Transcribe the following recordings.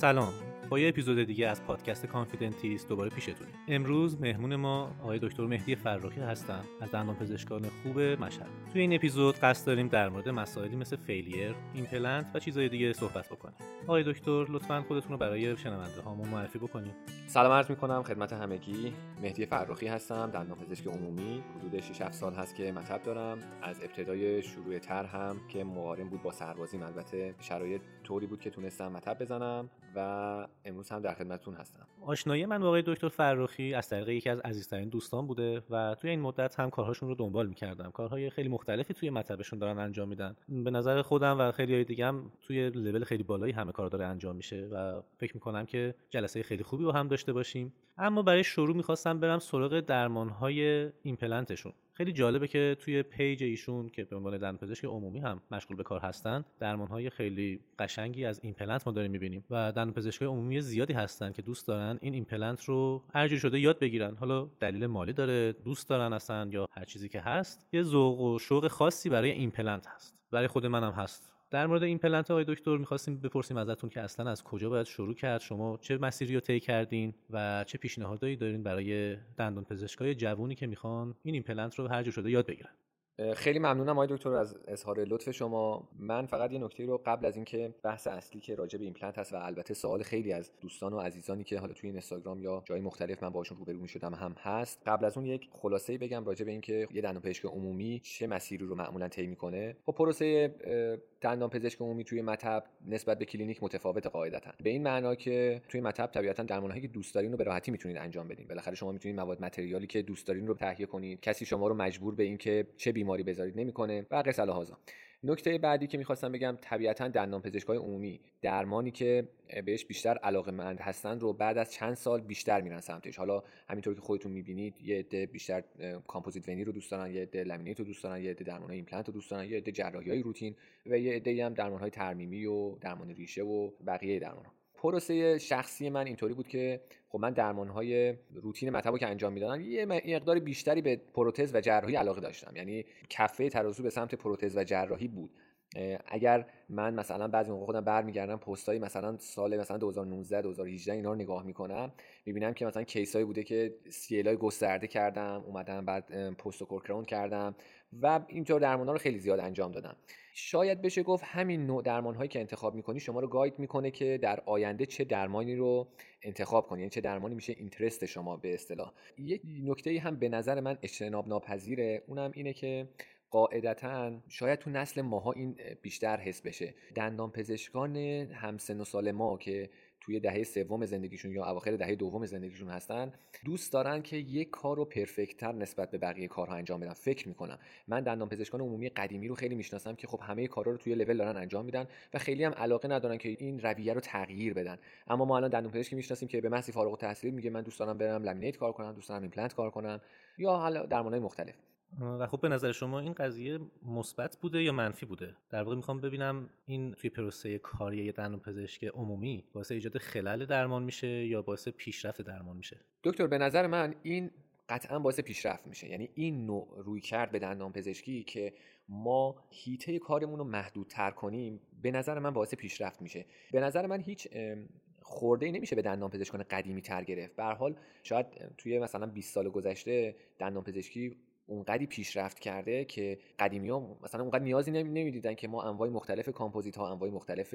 سلام. با یه اپیزود دیگه از پادکست کانفیدنتیست دوباره پیشتونیم. امروز مهمون ما آقای دکتر مهدی فرخی هستن. از دندان پزشکان خوب مشهد. توی این اپیزود قصد داریم در مورد مسائلی مثل failure ایمپلنت و چیزهای دیگه صحبت بکنیم. آقای دکتر لطفا خودتون رو برای شنونده هامون معرفی بکنین سلام عرض می‌کنم خدمت همگی. مهدی فرخی هستم دندان پزشک عمومی. حدود 6 7 سال هست که مطب دارم. از ابتدای شروع طرح هم که مقارن بود با سربازیم البته شرایط طوری بود که تونستم مطب بزنم و امروز هم در خدمتتون هستم. آشنایی من با دکتر فرخی از طریق یکی از عزیزترین دوستان بوده و توی این مدت هم کارهاشون رو دنبال می‌کردم. کارهای خیلی مختلفی توی مطبشون دارن انجام میدن. به نظر خودم و خیلی های دیگه هم توی لول خیلی بالایی همه کار داره انجام میشه و فکر می‌کنم که جلسه خیلی خوبی با هم داشته باشیم. اما برای شروع می‌خواستم برم سراغ درمانهای ایمپلنتشون. خیلی جالبه که توی page ایشون که به عنوان دندانپزشک عمومی هم مشغول به کار هستن درمانهای خیلی قشنگی از ایمپلنت ما داریم می‌بینیم و دندانپزشکای عمومی زیادی هستن که دوست دارن این ایمپلنت رو هر شده یاد بگیرن. حالا دلیل مالی داره دوست دارن اصلا یا هر چیزی که هست یه ذوق و شوق خاصی برای ایمپلنت هست. برای خود منم هست. در مورد ایمپلنت آقای دکتر می‌خواستیم بپرسیم ازتون که اصلا از کجا باید شروع کرد؟ شما چه مسیری رو طی کردین و چه پیشنهادهایی دارین برای دندان پزشکای جوونی که می‌خوان این ایمپلنت رو هر شده یاد بگیرن؟ خیلی ممنونم آقای دکتر از اظهار لطف شما. من فقط یه نکته رو قبل از اینکه بحث اصلی که راجع به ایمپلنت هست و البته سوال خیلی از دوستان و عزیزانی که حالا توی این اینستاگرام یا جای مختلف من باشون روبرو شدم هم هست. قبل از اون یک خلاصه بگم راجع به اینکه یه دندانپزشک عمومی چه مسیری رو معمولا طی می‌کنه. خب پروسه دندانپزشک عمومی توی مطب نسبت به کلینیک متفاوت قاعدتا. به این معنا که توی مطب طبیعتا درمانهایی که دوست دارین رو به راحتی می‌تونید انجام بدین. بالاخره شما می‌تونید مواد material ی که دوست دارین رو تهیه کنید کسی شما رو مجبور به اینکه چه بیماری بذارید نمی‌کنه و قصه نکته بعدی که می‌خواستم بگم طبیعتا دندان پزشکای عمومی درمانی که بهش بیشتر علاقه مند هستن رو بعد از چند سال بیشتر میرن سمتش. حالا همینطور که خودتون می‌بینید یه عده بیشتر composite veneer رو دوست دارن یه عده laminate رو دوست دارن یه عده درمان ایمپلنت رو دوست دارن یه عده جراحی روتین و یه عده هم درمان های ترمیمی و درمان ریشه و بقیه درمان ها پروسه شخصی من اینطوری بود که خب من درمان های روتین مطبو که انجام می‌دادم یه مقدار بیشتری به پروتز و جراحی علاقه داشتم. یعنی کفه ترازو به سمت پروتز و جراحی بود. اگر من مثلا بعضی موقع خودم برمیگردم پستایی مثلا سال مثلا 2019 2018 اینا رو نگاه می‌کنم می‌بینم که مثلا کیسایی بوده که سی های گسترده کردم اومدم بعد پست و کردم و اینطور درمان ها رو خیلی زیاد انجام دادم. شاید بشه گفت همین نوع درمان هایی که انتخاب می‌کنی شما رو گاید می‌کنه که در آینده چه درمانی رو انتخاب کنی یعنی چه درمانی میشه اینترست شما به اصطلاح. یک نکته هم به نظر من اجتناب ناپذیره اونم اینه که قاعدتا شاید تو نسل ماها این بیشتر حس بشه. دندان پزشکان همسن و سال ما که توی دهه سوم زندگیشون یا اواخر دهه دوم زندگیشون هستن دوست دارن که یک کار رو perfect تر نسبت به بقیه کارها انجام بدن. فکر می‌کنم. من دندان پزشکان عمومی قدیمی رو خیلی می‌شناسم که خب همه کارا رو توی لول دارن انجام میدن و خیلی هم علاقه ندارن که این رویه رو تغییر بدن. اما ما الان دندان پزشکی می‌شناسیم که به محض فارغ التحصیل میگه من دوست دارم برم laminate کار کنم دوست دارم ایمپلنت کار کنم یا حالا درمانهای مختلف. و خب به نظر شما این قضیه مثبت بوده یا منفی بوده؟ در واقع می‌خوام ببینم این توی پروسه کاری یه دندان پزشک عمومی باعث ایجاد خلل درمان میشه یا باعث پیشرفت درمان میشه؟ دکتر به نظر من این قطعا باعث پیشرفت میشه. یعنی این نوع روی کرد به دندان پزشکی که ما هیته کارمون رو محدودتر کنیم به نظر من باعث پیشرفت میشه. به نظر من هیچ خورده ای نمیشه به دندان پزشکان قدیمی تر گرفت. به حال شاید توی مثلا 20 سال گذشته دندان پزشکی اونقدی پیشرفت کرده که قدیمی ها مثلا اونقدر نیازی نمی‌دیدن که ما انواع مختلف کامپوزیت ها انواع مختلف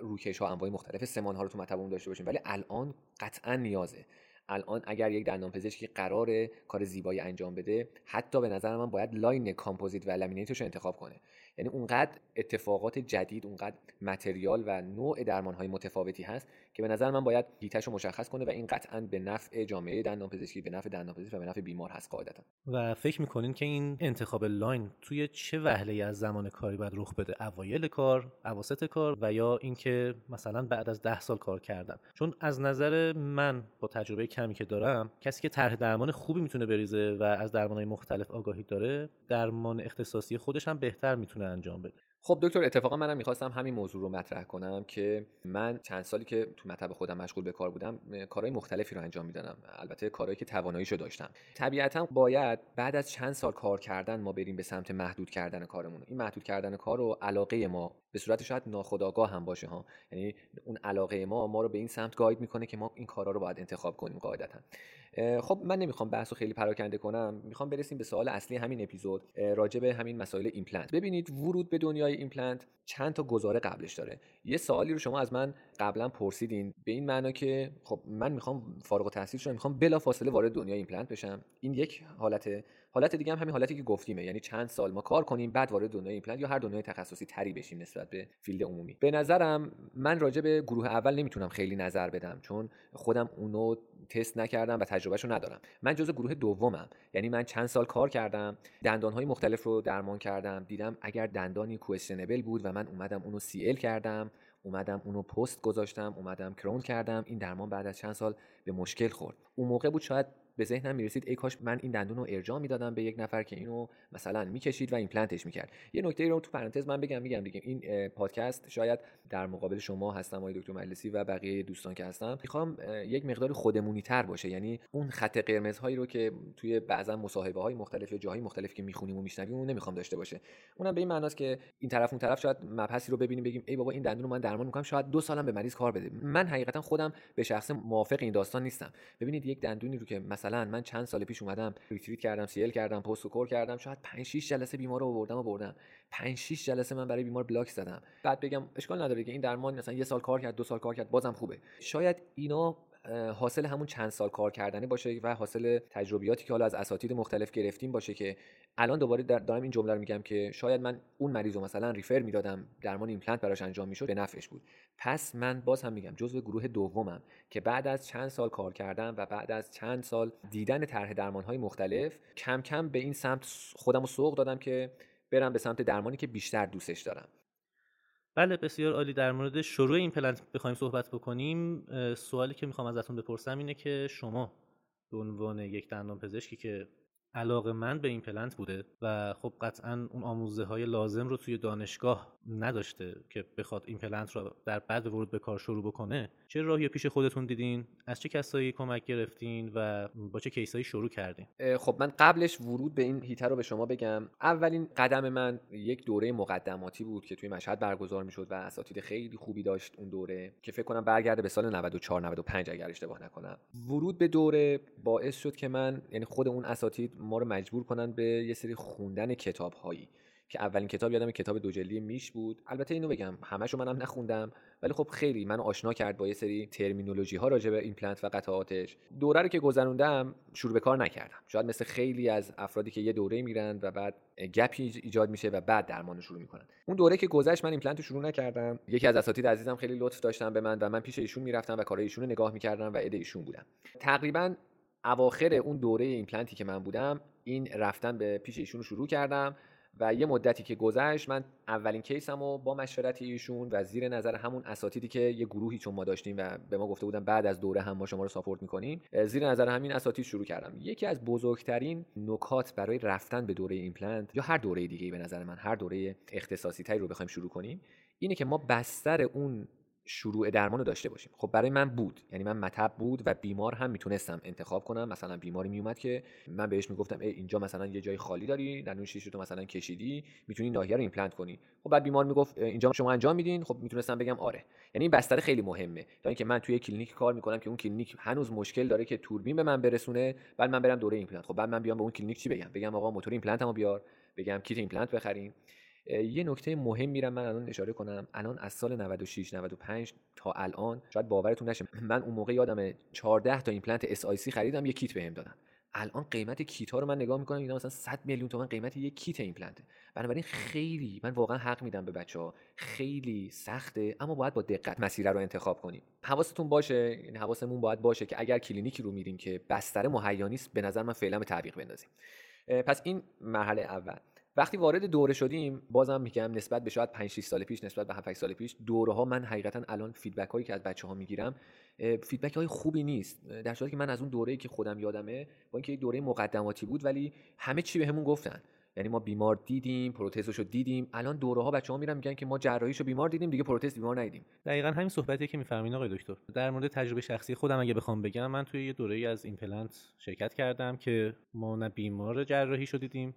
روکش ها انواع مختلف سمان ها رو تو مطبمون داشته باشیم. ولی الان قطعا نیازه. الان اگر یک دندان پزشکی قرار کار زیبایی انجام بده حتی به نظر من باید line composite و laminate ش رو انتخاب کنه. یعنی اونقدر اتفاقات جدید اونقدر material و نوع درمان های متفاوتی هست که به نظر من باید حیطه‌ش رو مشخص کنه و این قطعا به نفع جامعه دندانپزشکی به نفع دندانپزشک و به نفع بیمار هست قاعدتا. و فکر می‌کنین که این انتخاب line توی چه وهله از زمان کاری باید رخ بده؟ اوایل کار اواسط کار و یا اینکه مثلا بعد از ده سال کار کردن؟ چون از نظر من با تجربه کمی که دارم کسی که طرح درمان خوبی می‌تونه بریزه و از درمان مختلف آگاهی داره درمان اختصاصی خودش هم بهتر می‌تونه انجام بده. خب دکتر اتفاقا منم می‌خواستم همین موضوع رو مطرح کنم که من چند سالی که تو مطب خودم مشغول به کار بودم کارهای مختلفی رو انجام می‌دادم. البته کارهایی که تواناییشو داشتم. طبیعتا باید بعد از چند سال کار کردن ما بریم به سمت محدود کردن کارمون. این محدود کردن کار رو علاقه ما به صورت شاید ناخودآگاه هم باشه ها. یعنی اون علاقه ما ما رو به این سمت گاید می‌کنه که ما این کارا رو باید انتخاب کنیم قاعدتا. خب من نمی‌خوام بحث رو خیلی پراکنده کنم. می‌خوام برسیم به سوال اصلی همین اپیزود راجع به همین مسائل ایمپلنت. ببینید ورود به دنیای ایمپلنت چند تا گزاره قبلش داره. یه سوالی رو شما از من قبلا پرسیدین. به این معنا که خب من می‌خوام فارغ التحصیل شدم می‌خوام بلا فاصله وارد دنیای ایمپلنت بشم. این یک حالت حالت دیگه هم همین حالتی که گفتیمه. یعنی چند سال ما کار کنیم بعد وارد دنیای ایمپلنت یا هر دنیای تخصصی تری بشیم نسبت به field عمومی. به نظرم من راجع به گروه اول نمی‌تونم خیلی نظر بدم چون خودم اونو تست نکردم و تجربهشو ندارم. من جزء گروه دومم. یعنی من چند سال کار کردم دندانهای مختلف رو درمان کردم دیدم اگر دندانی questionable بود و من اومدم اونو CL کردم اومدم اونو پست گذاشتم اومدم crown کردم این درمان بعد از چند سال به مشکل خورد. اون موقع بود شاید به ذهنم می‌رسید ای کاش من این دندون رو ارجاع می‌دادم به یک نفر که اینو مثلا می‌کشید و ایمپلنتش می‌کرد. یه نکته رو تو پرانتز من بگم میگم دیگه این پادکست شاید در مقابل شما هستم آقای دکتر مجلسی و بقیه دوستان که هستم. می‌خوام یک مقدار خودمونی تر باشه. یعنی اون خط قرمز هایی رو که توی بعضا مصاحبه های مختلف یا جاهای مختلف که می‌خونیم و میشنویم اون نمی‌خوام داشته باشه. اونم به این معناست که این طرف اون طرف شاید مبحثی رو ببینیم بگیم ای بابا این دندون رو من درمان می‌کنم شاید دو سالم به مریض کار بده. من حقیقتا خودم به شخص موافق این داستان نیستم. ببینید یک دندونی رو که مثلا من چند سال پیش اومدم retreat کردم CL کردم پست و core کردم شاید 5 6 جلسه بیمار رو آوردم و بردم. 5 6 جلسه من برای بیمار block زدم. بعد بگم اشکال نداره که این درمان مثلا یه سال کار کرد دو سال کار کرد بازم خوبه. شاید اینا حاصل همون چند سال کار کردنه باشه و حاصل تجربیاتی که حالا از اساتید مختلف گرفتیم باشه که الان دوباره دارم این جمله رو میگم که شاید من اون مریض رو مثلا refer می‌دادم درمان ایمپلنت براش انجام می‌شد به نفعش بود. پس من باز هم میگم جزو گروه دومم که بعد از چند سال کار کردم و بعد از چند سال دیدن طرح درمان های مختلف کم کم به این سمت خودم رو سوق دادم که برم به سمت درمانی که بیشتر دوستش دارم. بله بسیار عالی. در مورد شروع ایمپلنت بخوایم صحبت بکنیم سوالی که می‌خوام ازتون بپرسم اینه که شما به عنوان یک دندان پزشکی که علاقه مند به ایمپلنت بوده و خب قطعا اون آموزه های لازم رو توی دانشگاه نداشته که بخواد ایمپلنت رو در بعد ورود به کار شروع بکنه. چه راهی پیش خودتون دیدین؟ از چه کسایی کمک گرفتین و با چه case ایی شروع کردین؟ خب من قبلش ورود به این حیطه رو به شما بگم. اولین قدم من یک دوره مقدماتی بود که توی مشهد برگزار می‌شد و اساتید خیلی خوبی داشت اون دوره که فکر کنم برگرده به سال 94 95 اگر اشتباه نکنم. ورود به دوره باعث شد که من یعنی خود اون اساتید ما رو مجبور کنن به یه سری خوندن کتاب هایی که اولین کتاب یادم کتاب دو جلدی Misch بود. البته اینو بگم همشو منم نخوندم. ولی خب خیلی منو آشنا کرد با یه سری terminology ها راجع به ایمپلنت و قطعاتش دوره رو که گذروندم شروع به کار نکردم. شاید مثل خیلی از افرادی که یه دوره میرن و بعد gap ی ایجاد میشه و بعد درمان شروع می‌کنن. اون دوره که گذشت من ایمپلنت رو شروع نکردم. یکی از اساتید عزیزم خیلی لطف داشتن به من و من پیش ایشون می‌رفتم و کارهای ایشون رو نگاه می‌کردم و ایده ایشون بودم. تقریبا اواخر اون دوره ایمپلنتی که من بودم این رفتن به پیش ایشون رو شروع کردم و یه مدتی که گذشت من اولین case م رو با مشورت ایشون و زیر نظر همون اساتیدی که یه گروهی چون ما داشتیم و به ما گفته بودن بعد از دوره هم ما شما رو support می‌کنیم زیر نظر همین اساتید شروع کردم. یکی از بزرگترین نکات برای رفتن به دوره ایمپلنت یا هر دوره دیگه به نظر من هر دوره اختصاصی تری رو بخوایم شروع کنیم اینه که ما بستر اون شروع درمان رو داشته باشیم. خب برای من بود. یعنی من مطب بود و بیمار هم می‌تونستم انتخاب کنم. مثلا بیماری میومد که من بهش می‌گفتم ای اینجا مثلا یه جای خالی داری در اون شیش تو مثلا کشیدی می‌تونی ناحیه رو ایمپلنت کنی. خب بعد بیمار می‌گفت اینجا شما انجام میدین؟ خب می‌تونستم بگم آره. یعنی این بستر خیلی مهمه. تا اینکه من توی کلینیک کار می‌کنم که اون کلینیک هنوز مشکل داره که توربین به من برسونه بعد من برم دوره ایمپلنت. خب بعد من بیام به اون کلینیک چی بگم؟ بگم آقا موتور ایمپلنتمو بیار. بگم کیت ایمپلنت بخرین یه نکته مهم میرم من الان اشاره کنم. الان از سال 96 95 تا الان شاید باورتون نشه من اون موقع یادم 14 تا ایمپلنت SIC خریدم یه کیت بهم دادن. الان قیمت کیت ها رو من نگاه می‌کنم اینا مثلا 100 میلیون تومن قیمت یک کیت ایمپلنته. بنابراین خیلی من واقعا حق میدم به بچه ها خیلی سخته اما باید با دقت مسیر رو انتخاب کنیم. حواستون باشه یعنی حواسمون باید باشه که اگر کلینیکی رو میریم که بستر مهیا نیست به نظر من فعلا به تعویق بندازیم. پس این مرحله اول. وقتی وارد دوره شدیم بازم میگم نسبت به شاید 5 6 سال پیش نسبت به 7 سال پیش دوره ها من حقیقتا الان feedback هایی که از بچه ها می‌گیرم feedback های خوبی نیست. در صورتی که من از اون دوره که خودم یادمه با اینکه دوره مقدماتی بود ولی همه چی بهمون به گفتن. یعنی ما بیمار دیدیم پروتزشو دیدیم. الان دوره ها بچه‌ها میرن میگن که ما جراحیشو بیمار دیدیم دیگه پروتز بیمار ندیدیم. دقیقا همین صحبتی که میفرمایید آقای دکتر. در مورد تجربه شخصی خودم اگه بخوام بگم من توی یه دوره از ایمپلنت شرکت کردم که ما نه بیمار جراحی شو دیدیم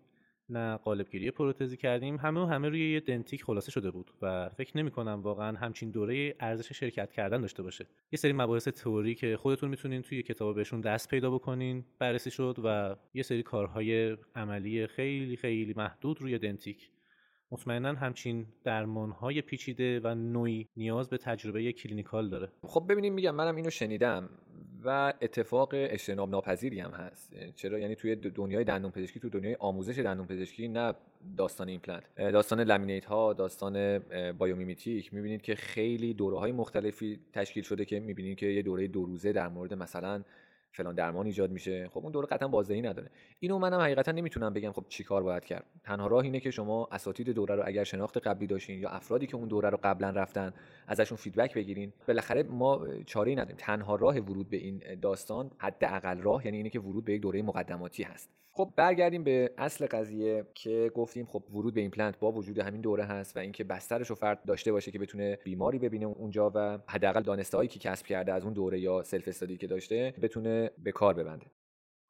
نه قالبگیری پروتزی کردیم. همه و همه روی یه دنتیک خلاصه شده بود و فکر نمی کنم واقعا همچین دوره ارزش شرکت کردن داشته باشه. یه سری مباحث تئوری که خودتون می‌تونین توی کتاب بهشون دست پیدا بکنین بررسی شد و یه سری کارهای عملی خیلی خیلی محدود روی دنتیک. مطمئنا همچین درمان های پیچیده و نویی نیاز به تجربه clinical داره. خب ببینیم میگم منم اینو شنیدم. و اتفاق اجتناب ناپذیری هم هست. چرا؟ یعنی توی دنیای دندون پزشکی تو دنیای آموزش دندون پزشکی نه داستان ایمپلنت داستان laminate ها داستان biomimetic می‌بینید که خیلی دوره های مختلفی تشکیل شده که می‌بینید که یه دوره دو روزه در مورد مثلا فلان درمان ایجاد میشه. خب اون دوره قطعا بازدهی نداره. اینو منم حقیقتا نمی‌تونم بگم خب چیکار باید کرد. تنها راه اینه که شما اساتید دوره رو اگر شناخت قبلی داشتین یا افرادی که اون دوره رو قبلا رفتن ازشون feedback بگیرین بالاخره ما چاره ای نداریم. تنها راه ورود به این داستان حداقل راه یعنی اینه که ورود به یک دوره مقدماتی هست. خب برگردیم به اصل قضیه که گفتیم خب ورود به ایمپلنت با وجود همین دوره هست و اینکه بسترش رو فرد داشته باشه که بتونه بیماری ببینه اونجا و حداقل دانسته که کسب کرده از اون دوره یا self study که داشته بتونه به کار ببنده.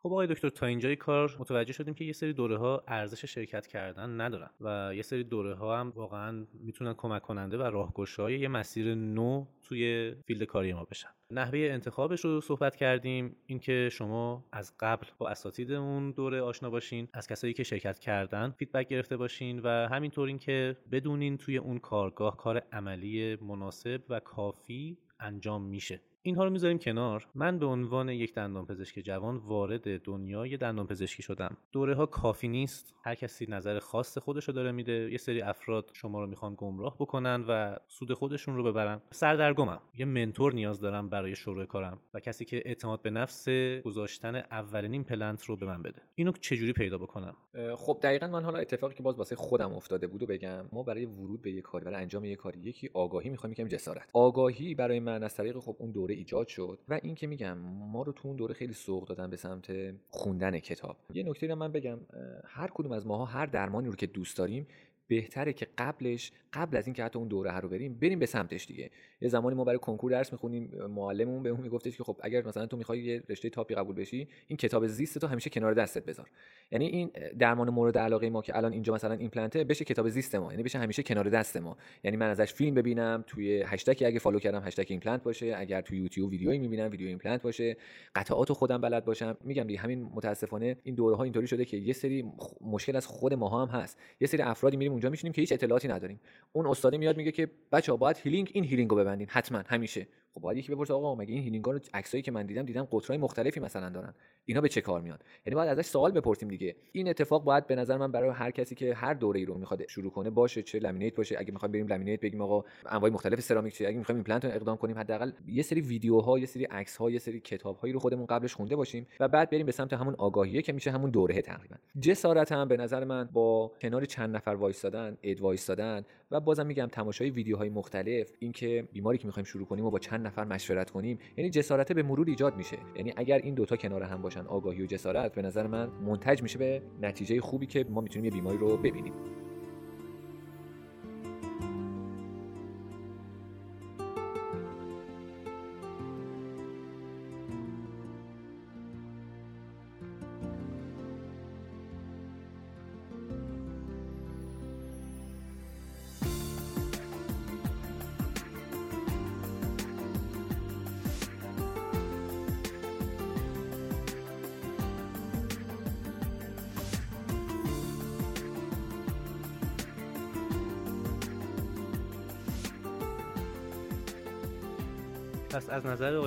خب آقای دکتر تا اینجای کار متوجه شدیم که یه سری دوره ها ارزش شرکت کردن ندارن و یه سری دوره ها هم واقعا می‌تونن کمک کننده و راهگشای یه مسیر نو توی field کاری ما بشن. نحوه انتخابش رو صحبت کردیم اینکه شما از قبل با اساتید اون دوره آشنا باشین از کسایی که شرکت کردن feedback گرفته باشین و همینطور اینکه بدونین توی اون کارگاه کار عملی مناسب و کافی انجام میشه. اینها رو می‌ذاریم کنار. من به عنوان یک دندان پزشک جوان وارد دنیای دندان پزشکی شدم. دوره ها کافی نیست. هر کسی نظر خاص خودش رو داره میده. یه سری افراد شما رو می‌خوان گمراه بکنن و سود خودشون رو ببرن. سردرگمم. یه منتور نیاز دارم برای شروع کارم و کسی که اعتماد به نفس گذاشتن اولین پلنت رو به من بده. اینو چجوری پیدا بکنم؟ خب دقیقا من حالا اتفاقی که باز واسه خودم افتاده بود بگم ما برای ورود به یه کاری برای انجام یه کاری یکی آگاهی می‌خوایم یکم جسارت. آگاهی برای من از طریق خب اون دوره ایجاد شد و اینکه میگم ما رو تو اون دوره خیلی سوق دادن به سمت خوندن کتاب. یه نکته من بگم هر کدوم از ماها هر درمانی رو که دوست داریم بهتره که قبلش قبل از اینکه حتی اون دوره رو بریم بریم به سمتش دیگه. یه زمانی ما برای کنکور درس می‌خونیم معلممون بهمون میگفتش که خب اگر مثلا تو می‌خوای یه رشته top ی قبول بشی این کتاب زیست تو همیشه کنار دستت بذار. یعنی این درمان مورد علاقه ما که الان اینجا مثلا ایمپلنته بشه کتاب زیست ما. یعنی بشه همیشه کنار دست ما. یعنی من ازش فیلم ببینم توی هشتگ اگه follow کردم هشتگ ایمپلنت باشه. اگر توی یوتیوب ویدیویی می‌بینم ویدیو ایمپلنت باشه. قطعات خودم بلد باشم. میگم دیگه همین متاسفانه این دوره ها اینطوری شده که یه سری مشکل از خود ماها هم هست. یه سری افرادی میریم اونجا میشینیم که هیچ اطلاعاتی نداریم. اون استاد میاد میگه که بچه‌ها باید healing این healing رو ببندین. حتما همیشه. خب باید یکی بپرسه آقا مگه این healing ا رو عکسایی که من دیدم دیدم قطرای مختلفی مثلا دارن. اینا به چه کار میاد یعنی باید ازش سوال بپرسیم دیگه. این اتفاق باید به نظر من برای هر کسی که هر دوره ای رو می‌خواد شروع کنه باشه چه لامینیت باشه. اگه می‌خوایم بریم لامینیت بگیم آقا انواع مختلف سرامیک چه اگه می‌خوایم ایمپلنت رو اقدام کنیم حداقل یه سری ویدیوها یه سری عکس ها یه سری کتاب هایی رو خودمون قبلش خونده باشیم و بعد بریم به سمت همون آگاهیه که میشه همون دوره تقریبا. جسارت هم به نظر من با کنار چند نفر وایستادن advice دادن و بازم میگم تماشای ویدیوهای مختلف اینکه بیماری که می‌خوایم شروع کنیم و با نفر مشورت کنیم یعنی جسارت به مرور ایجاد میشه. یعنی اگر این دوتا کنار هم باشن آگاهی و جسارت به نظر من منتج میشه به نتیجه خوبی که ما می‌تونیم یه بیماری رو ببینیم.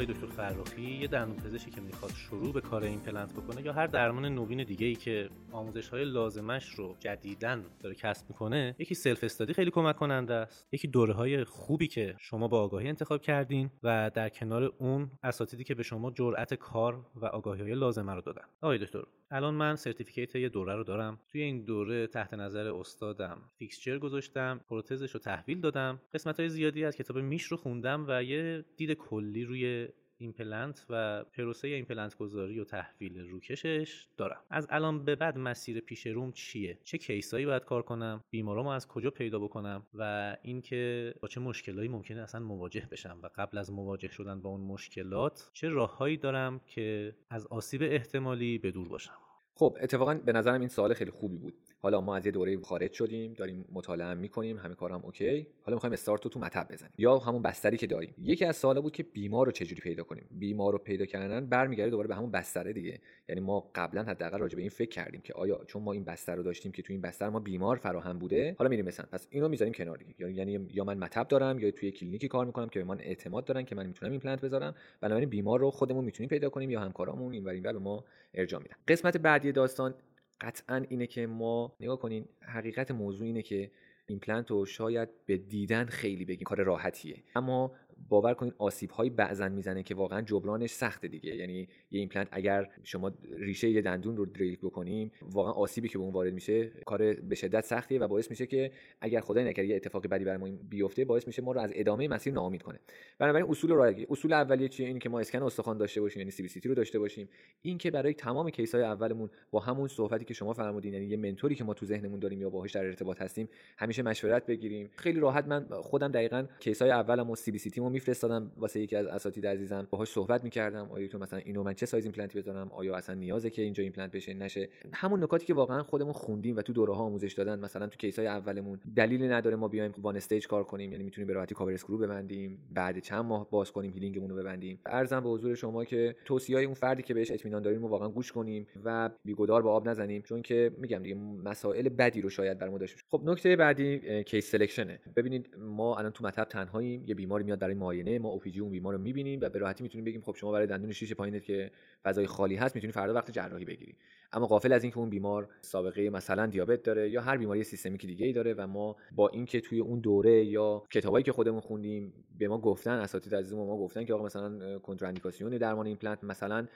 آقای دکتر فرخی یه دندون پزشکی که می‌خواد شروع به کار ایمپلنت بکنه یا هر درمان نوین دیگه ای که آموزش های لازمش رو جدیدن داره کسب می‌کنه یکی self study خیلی کمک کننده است. یکی دوره های خوبی که شما با آگاهی انتخاب کردین و در کنار اون اساتیدی که به شما جرأت کار و آگاهی های لازمه رو دادن. آقای دکتر الان من certificate یه دوره رو دارم. توی این دوره تحت نظر استادم fixture گذاشتم پروتزش رو تحویل دادم. قسمت های زیادی از کتاب Misch رو خوندم و یه دید کلی روی ایمپلنت و پروسه ایمپلنت گذاری و تحویل روکشش دارم. از الان به بعد مسیر پیش روم چیه؟ چه case ایی باید کار کنم؟ بیمارامو از کجا پیدا بکنم؟ و اینکه با چه مشکلایی ممکنه اصلا مواجه بشم؟ و قبل از مواجه شدن با اون مشکلات چه راههایی دارم که از آسیب احتمالی به دور باشم؟ خب اتفاقا به نظرم این سوال خیلی خوبی بود. حالا ما از یه دوره خارج شدیم داریم مطالعه می‌کنیم همه کارم هم OK. حالا می‌خوایم استارت رو تو مطب بزنیم. یا همون بستری که داریم. یکی از سوالا بود که بیمار رو چجوری پیدا کنیم؟ بیمار رو پیدا کردن برمیگرده دوباره به همون بستره دیگه. یعنی ما قبلا حداقل راجع به این فکر کردیم که آیا چون ما این بستر رو داشتیم که تو این بستر ما بیمار فراهم بوده حالا میریم مثلا. پس اینو می‌ذاریم کنار دیگه. یعنی یا من مطب دارم یا توی کلینیکی کار می‌کنم که به من اعتماد دارن که من می‌تونم ایمپلنت بذارم. بنابراین بیمار رو خودمون می‌تونیم پیدا کنیم یا همکارامون این به ما ارجاع میدن. قسمت بعدی داستان قطعا اینه که ما نگاه کنین حقیقت موضوع اینه که ایمپلنت رو شاید به دیدن خیلی بگیم کار راحتیه. اما باور کنید آسیب هایی بعضا می‌زنه که واقعا جبرانش سخته دیگه. یعنی یه ایمپلنت اگر شما ریشه یه دندون رو دریل بکنیم واقعا آسیبی که به اون وارد میشه کار به شدت سختیه و باعث میشه که اگر خدای نکرده یه اتفاقی برای ما بیفته باعث میشه ما رو از ادامه مسیر ناامید کنه. بنابراین اصول رایگی اصول اولیه چیه؟ این که ما اسکن استخوان داشته باشیم یعنی CBCT رو داشته باشیم. این که برای تمام case های اولمون با همون صحبتی که شما فرمودین یعنی یه mentor ی که ما تو ذهنمون داریم یا باهاش در ارتباط هستیم همیشه مشورت بگیریم. خیلی راحت من خودم دقیقاً case های اولمو CBCT مو میفرستادم واسه یکی از اساتید عزیزم. باهاش صحبت می‌کردم. آیا تو مثلا اینو من چه سایز ایمپلنتی بذارم؟ آیا اصلا نیازه که اینجا ایمپلنت بشه؟ نشه. همون نکاتی که واقعا خودمون خوندیم و تو دوره ها آموزش دادن مثلا تو case های اولمون دلیلی نداره ما بیایم one stage کار کنیم. یعنی می‌تونیم به راحتی cover screw ببندیم. بعد چند ماه باز کنیم healing مون رو ببندیم. عرضم به حضور شما که توصیه اون فردی که بهش اطمینان داریم رو واقعا گوش کنیم و بیگدار به آب نزنیم. چون که میگم دیگه مسائل بدی رو شاید برامون داشته خب نکته بعدی case selection ه ببینید ما الان تو مطب تنهاییم. یه بیماری میاد برای معاینه ما OPG اون بیمار رو می‌بینیم و به راحتی می‌تونیم بگیم خب شما برای دندون شیش پایینت که فضای خالی هست می‌تونید فردا وقت جراحی بگیری. اما غافل از اینکه اون بیمار سابقه مثلا دیابت داره یا هر بیماری systemic ی دیگه ای داره و ما با اینکه توی اون دوره یا کتابایی که خودمون خوندیم به ما گفتن اساتید عزیزمون ما گفتن که آقا مثلا کنتراندیکاسیون درمان ایمپلنت مثلا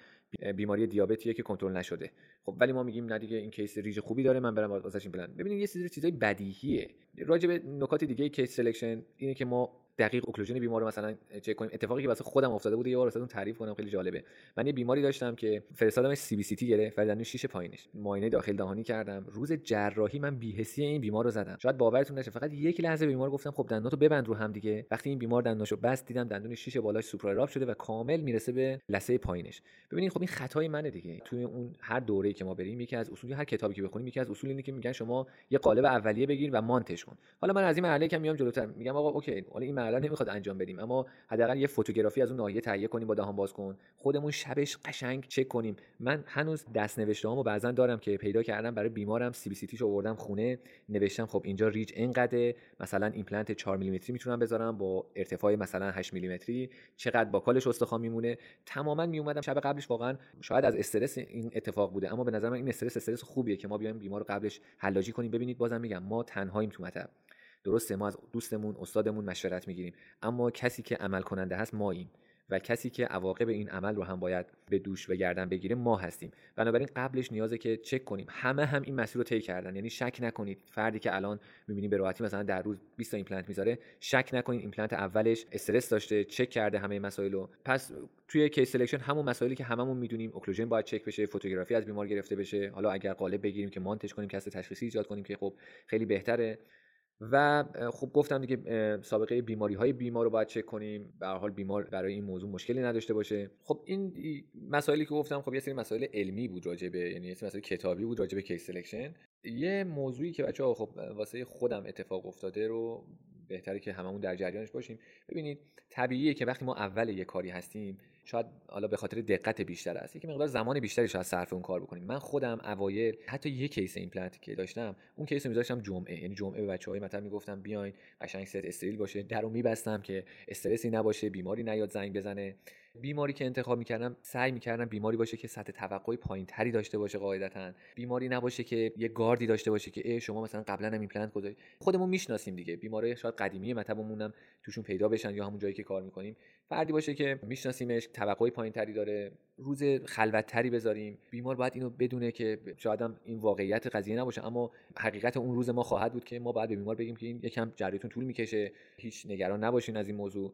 بیماری دیابتیه که کنترل نشده. خب ولی ما میگیم نه دیگه این case ridge خوبی داره من برم واسش ایمپلنت ببینید یه سری چیزای بدیهیه. راجع به نکات دیگه case selection اینه که ما دقیق occlusion بیمار رو مثلا چک کنیم. اتفاقی که واسه خودم افتاده بود یه بار واسهتون تعریف کنم خیلی جالبه. من یه بیماری داشتم که فرستادمش سی بی سی تی گرفت ولی شیش پایینش. معاینه داخل دهانی کردم. روز جراحی من بی‌حسی این بیمار رو زدم. شاید باورتون نشه فقط یک لحظه بیمار گفتم خب دندوناتو ببند رو هم دیگه. وقتی این بیمار دندوناشو بست دیدم دندون شیش بالاش supraerupt شده و کامل می‌رسه به لثه پایینش. ببینید خب این خطای منه دیگه. توی اون هر دوره‌ای که ما بریم یکی از اصول هر کتابی که بخونیم یکی از اصول اینه که میگن شما یه قالب اولیه بگیر و mount ش کن. حالا من از این مرحله که میام جلوتر. میگم آقا OK حالا این مرحله نمی‌خواد انجام بدیم اما حداقل یه photography از اون ناحیه تهیه کنیم با دهان باز کن. خودمون شبش قشنگ چک کنیم. من هنوز دست نوشته هامو بعضا دارم که پیدا کردم برای بیمارم CBCT شو آوردم خونه. نوشتم خب اینجا ریج اینقدر مثلا ایمپلنت 4 میلیمتری می‌تونم بذارم با ارتفاع مثلا 8 میلیمتری. چقدر buccal ش استخوان میمونه؟ تماما میومدم شب قبلش. واقعا شاید از استرس این اتفاق بوده اما به نظر من این استرس استرس خوبیه که ما بیایم بیمار قبلش حلاجی کنیم. ببینید بازم میگم ما تنهاییم تو مطب. درسته ما از دوستمون استادمون مشورت می‌گیریم. اما کسی که عمل کننده هست ماییم و کسی که عواقب این عمل رو هم باید به دوش و گردن بگیره ما هستیم. بنابراین قبلش نیازه که چک کنیم. همه هم این مسیر رو طی کردن. یعنی شک نکنید فردی که الان می‌بینیم به راحتی مثلا در روز 20 تا ایمپلنت می‌ذاره شک نکنید ایمپلنت اولش استرس داشته چک کرده همه مسائل رو. پس توی case selection همون مسائلی که هممون می‌دونیم occlusion باید چک بشه photography از بیمار گرفته بشه. حالا اگر قالب بگیریم که mount ش کنیم cast تشخیصی ایجاد کنیم که خب خیلی بهتره. و خب گفتم دیگه سابقه بیماری های بیمار رو باید چک کنیم. به حال بیمار برای این موضوع مشکلی نداشته باشه. خب این مسائلی که گفتم خب یه سری مسائل علمی بود راجع به یعنی یه سری مسائل کتابی بود راجع به case selection یه موضوعی که بچه‌ها خب واسه خودم اتفاق افتاده رو بهتره که هممون در جریانش باشیم. ببینید طبیعیه که وقتی ما اول یه کاری هستیم شاید حالا به خاطر دقت بیشتر است یکی مقدار زمان بیشتری شاید صرف اون کار بکنیم من خودم اوایل حتی یه case ایمپلنت که داشتم اون case رو میذاشتم جمعه. یعنی جمعه به بچه‌های مثلا می‌گفتم بیاین قشنگ ست استریل باشه. درو میبستم که استرسی نباشه بیماری نیاد زنگ بزنه. بیماری که انتخاب می‌کردم سعی می‌کردم بیماری باشه که سطح توقعی پایین تری داشته باشه قاعدتا. بیماری نباشه که یه گاردی داشته باشه که ای شما مثلا قبلا هم ایمپلنت گذاری خودمون می‌شناسیم دیگه. بیماری شاید قدیمی مطبمون توشون پیدا بشن یا همون جایی که کار می‌کنیم. فردی باشه که میشناسیمش توقعی پایین تری داره روز خلوت تری بذاریم. بیمار باید اینو بدونه که شاید هم این واقعیت قضیه نباشه اما حقیقت اون روز ما خواهد بود که ما باید به بیمار بگیم که این یکم جریتون طول می‌کشه هیچ نگران نباشین از این موضوع.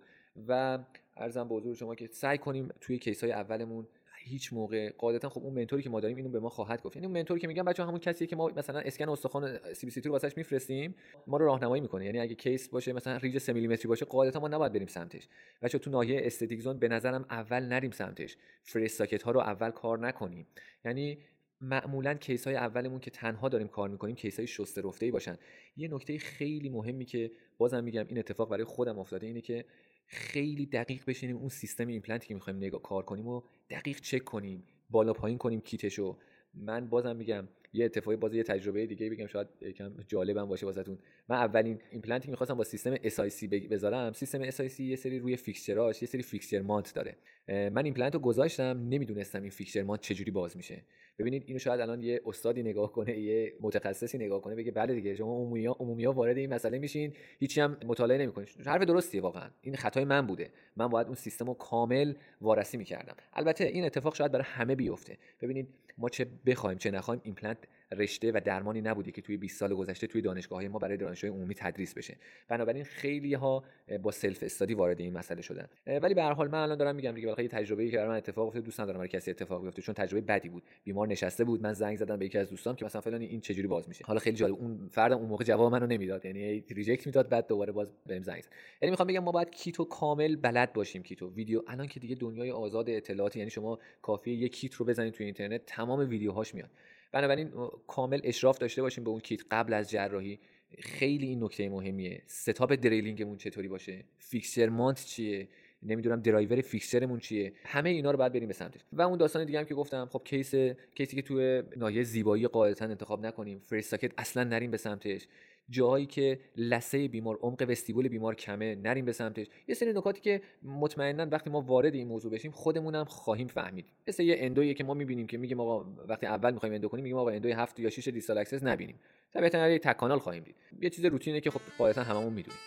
و ارزم به حضور شما که سعی کنیم توی کیس های اولمون هیچ موقع قاعدتا خب اون منتوری که ما داریم اینو به ما خواهد گفت. یعنی اون منتوری که میگم بچه همون کسیه که ما مثلا اسکن استخوان سی بی سی رو واسش میفرستیم ما رو راهنمایی می‌کنه. یعنی اگه case باشه مثلا ریج 3 میلیمتری باشه قاعدتا ما نباید بریم سمتش. بچه تو ناحیه esthetic zone به نظرم اول نریم سمتش. fresh socket ها رو اول کار نکنیم. یعنی معمولا case های اولمون که تنها داریم کار می‌کنیم case های شسته رفته ای باشن. یه نکته خیلی مهمی که بازم میگم این اتفاق برای خودم افتاده اینه که خیلی دقیق بشینیم اون سیستم ایمپلنتی که می‌خوایم نگاه کار کنیم و دقیق چک کنیم بالا پایین کنیم کیتشو من بازم میگم یه اتفاقی باز یه تجربه دیگه بگم شاید یکم جالبم باشه واسهتون. من اولین ایمپلنتی می‌خواستم با سیستم SIC بذارم سیستم SIC یه سری روی fixture اش یه سری fixture mount داره. من ایمپلنت رو گذاشتم نمی‌دونستم این fixture mount چجوری باز میشه. ببینید اینو شاید الان یه استادی نگاه کنه یه متخصصی نگاه کنه بگه بله دیگه شما عمومی عمومی وارد این مسئله میشین هیچی هم مطالعه نمی‌کنید. حرف درستیه واقعا. این خطای من بوده. من باید اون سیستم رو کامل وارسی می‌کردم. البته این اتفاق شاید برای همه بیفته. ببینید ما چه بخوایم چه نخوایم ایمپلنت رشته و درمانی نبوده که توی 20 سال گذشته توی دانشگاه های ما برای دانشجوی عمومی تدریس بشه. بنابراین خیلی ها با self study وارد این مسئله شدن. ولی به هر حال من الان دارم میگم دیگه یه تجربه‌ای که برای من اتفاق افتاد دوست ندارم برای کسی اتفاق بیفته چون تجربه بدی بود. بیمار نشسته بود من زنگ زدم به یکی از دوستام که مثلا فلان این چجوری باز میشه. حالا خیلی جالب اون فردم اون موقع جواب منو نمی‌داد یعنی reject می‌داد بعد دوباره باز بهم زنگ زد. یعنی می‌خوام بگم ما باید کیتو کامل بلد باشیم کیتو. ویدیو الان که دیگه دنیای آزاد اطلاعاتی یعنی شما کافیه یک کیت رو بزنید توی اینترنت تمام ویدیوهاش میاد. بنابراین کامل اشراف داشته باشیم به اون کیت قبل از جراحی. خیلی این نکته مهمیه. setup drilling مون چطوری باشه؟ fixture mount چیه؟ نمی‌دونم driver fixture مون چیه؟ همه اینا رو باید بریم به سمتش. و اون داستان دیگه هم که گفتم خب case case ی که توی ناحیه زیبایی قاعدتا انتخاب نکنیم fresh socket اصلا نریم به سمتش. جایی که لثه بیمار عمق vestibule بیمار کمه نریم به سمتش. یه سری نکاتی که مطمئنا وقتی ما وارد این موضوع بشیم خودمون خواهیم فهمید. مثل یه endo یی که ما می‌بینیم که میگیم آقا وقتی اول می‌خوایم endo کنیم میگیم آقا endo ی 7 یا 6 distal access نبینیم. طبیعتا یه تک canal خواهیم دید. یه چیز روتینه که خب قاعدتا هممون می‌دونیم.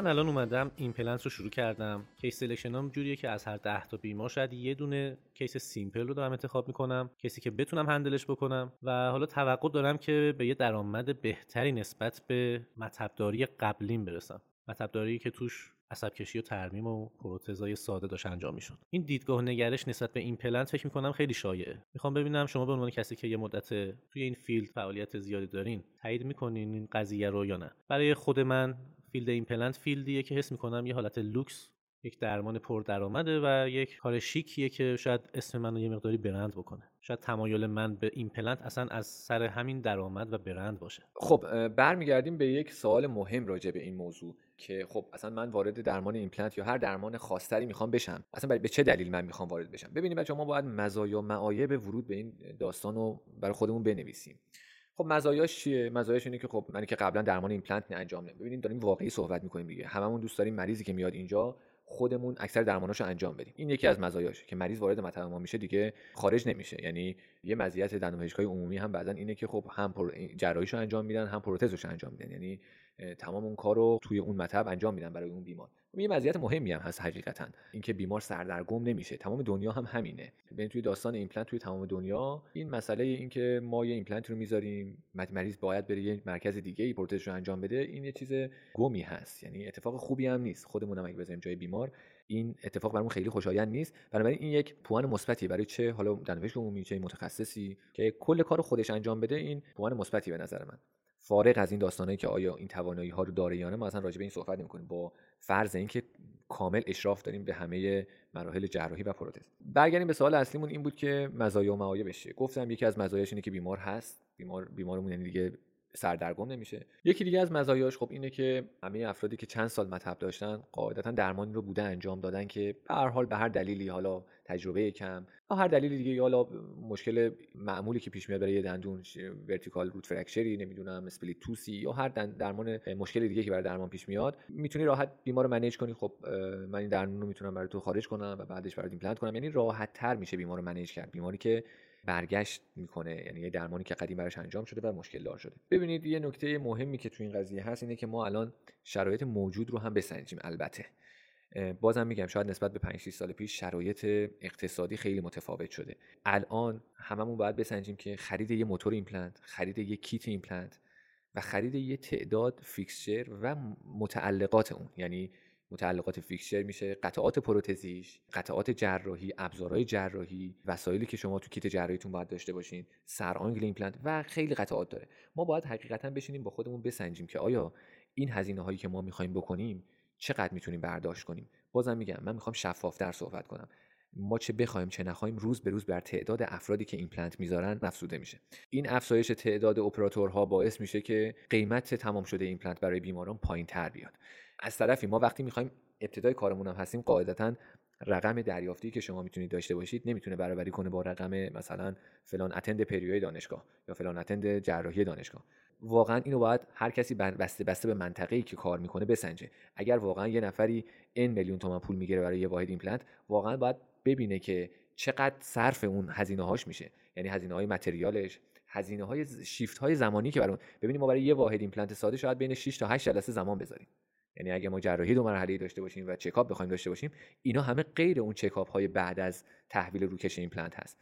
من الان اومدم ایمپلنت رو شروع کردم. case selection ام جوریه که از هر 10 تا بیمار شاید یه دونه case simple رو دارم انتخاب می‌کنم کسی که بتونم handle ش بکنم و حالا توقع دارم که به یه درآمد بهتری نسبت به مطبداری قبلیم برسم. مطبداری که توش عصب کشی و ترمیم و پروتزای ساده داشت انجام می‌شد. این دیدگاه نگرش نسبت به ایمپلنت فکر می‌کنم خیلی شایعه. می‌خوام ببینم شما به عنوان کسی که یه مدت توی این field فعالیت زیادی دارین تایید می‌کنین این قضیه رو یا نه. برای خود من field ایمپلنت field یه که حس می‌کنم یه حالت لوکس یک درمان پر درآمده و یک کار شیکیه که شاید اسم منو یه مقداری برند بکنه. شاید تمایل من به ایمپلنت اصلا از سر همین درآمد و برند باشه. خب برمیگردیم به یک سوال مهم راجع به این موضوع که خب اصلا من وارد درمان ایمپلنت یا هر درمان خاصتری می‌خوام بشم. اصلا به چه دلیل من می‌خوام وارد بشم؟ ببینید بچه‌ها ما باید مزایا معایب ورود به این داستان رو برای خودمون بنویسیم. خب مزایاش چیه؟ مزایاش اینه که خب منی که قبلا درمان ایمپلنت انجام نمیدم ببینید داریم واقعی صحبت می‌کنیم دیگه. هممون دوست داریم مریضی که میاد اینجا خودمون اکثر درماناشو انجام بدیم. این یکی از مزایاش که مریض وارد مطب ما میشه دیگه خارج نمیشه. یعنی یه مزیت دندانپزشکای عمومی هم بعضا اینه که خب هم جراحیشو انجام میدن هم پروتزشو انجام میدن. یعنی تمام اون کار رو توی اون مطب انجام میدن برای اون بیمار. یه مزیت مهمی هم هست حقیقتا. اینکه بیمار سردرگم نمیشه. تمام دنیا هم همینه. ببین توی داستان ایمپلنت توی تمام دنیا این مسئله اینکه ما یه ایمپلنت رو می‌ذاریم مریض باید بره یه مرکز دیگه ای پروتز رو انجام بده این یه چیز گمی هست. یعنی اتفاق خوبی هم نیست. خودمون هم اگه بذاریم جای بیمار این اتفاق برامون خیلی خوشایند نیست. بنابراین این یک پوان مثبتی برای چه حالا دندانپزشک عمومی چه متخصصی که کل کار خودش انجام بده این پوان مثبتی به نظر من. فارغ از این داستانهایی که آیا این توانایی ها رو داره یا نه ما اصلا راجع به این صحبت نمی‌کنیم. با فرض اینکه کامل اشراف داریم به همه مراحل جراحی و پروتز. برگردیم به سوال اصلیمون این بود که مزایا و معایبش گفتم یکی از مزایاش اینه که بیمار هست. بیمار بیمارمون یعنی دیگه سردرگم نمیشه. یکی دیگه از مزایاش خب اینه که همه افرادی که چند سال مطب داشتن قاعدتا درمانی رو بوده انجام دادن که به هر حال به هر دلیلی حالا تجربه کم یا هر دلیلی دیگه حالا مشکل معمولی که پیش میاد برای دندون vertical root fracture ی نمی‌دونم split tooth ی یا هر درمان مشکل دیگه که برای درمان پیش میاد می‌تونی راحت بیمار رو manage کنی. خب من این درمان رو می‌تونم برای تو خارج کنم و بعدش برات ایمپلنت کنم. یعنی راحت تر میشه بیمار رو manage کرد. بیماری که برگشت می‌کنه یعنی یه درمانی که قدیم براش انجام شده و مشکل دار شده. ببینید یه نکته مهمی که تو این قضیه هست اینه که ما الان شرایط موجود رو هم بسنجیم البته. بازم میگم شاید نسبت به 5 6 سال پیش شرایط اقتصادی خیلی متفاوت شده. الان هممون باید بسنجیم که خرید یه موتور ایمپلنت خرید یه کیت ایمپلنت و خرید یه تعداد fixture و متعلقات اون. یعنی متعلقات fixture میشه قطعات پروتزیش قطعات جراحی ابزارهای جراحی وسایلی که شما تو کیت جراحیتون باید داشته باشین سر angle ایمپلنت و خیلی قطعات داره. ما باید حقیقتا بشینیم با خودمون بسنجیم که آیا این هزینه هایی که ما می‌خوایم بکنیم چقدر می‌تونیم برداشت کنیم. بازم میگم من می‌خوام شفافتر صحبت کنم. ما چه بخوایم چه نخوایم روز به روز بر تعداد افرادی که ایمپلنت می‌ذارن افزوده میشه. این افزایش تعداد اپراتورها باعث میشه که قیمت تمام شده ایمپلنت برای بیماران پایین تر بیاد. از طرفی ما وقتی می‌خوایم ابتدای کارمون هم هستیم قاعدتا رقم دریافتی که شما می‌تونید داشته باشید نمی‌تونه برابری کنه با رقم مثلا فلان اتند پریوی دانشگاه یا فلان attend جراحی دانشگاه. واقعا اینو باید هر کسی بسته بسته به منطقه ای که کار می‌کنه بسنجه. اگر واقعا یه نفری این میلیون تومن پول می‌گیره برای یه واحد ایمپلنت واقعا باید ببینه که چقدر صرف اون هزینه هاش میشه. یعنی هزینه های متریالش هزینه های شیفت های زمانی که برای ببینیم ما برای یه واحد ایمپلنت ساده شاید بین 6 تا 8 جلسه زمان بذاریم. یعنی اگه ما جراحی دو مرحله داشته باشیم و چکاپ بخوایم داشته باشیم اینا همه غیر اون چکاپ های بعد از تحویل روکش ایمپلنت هست.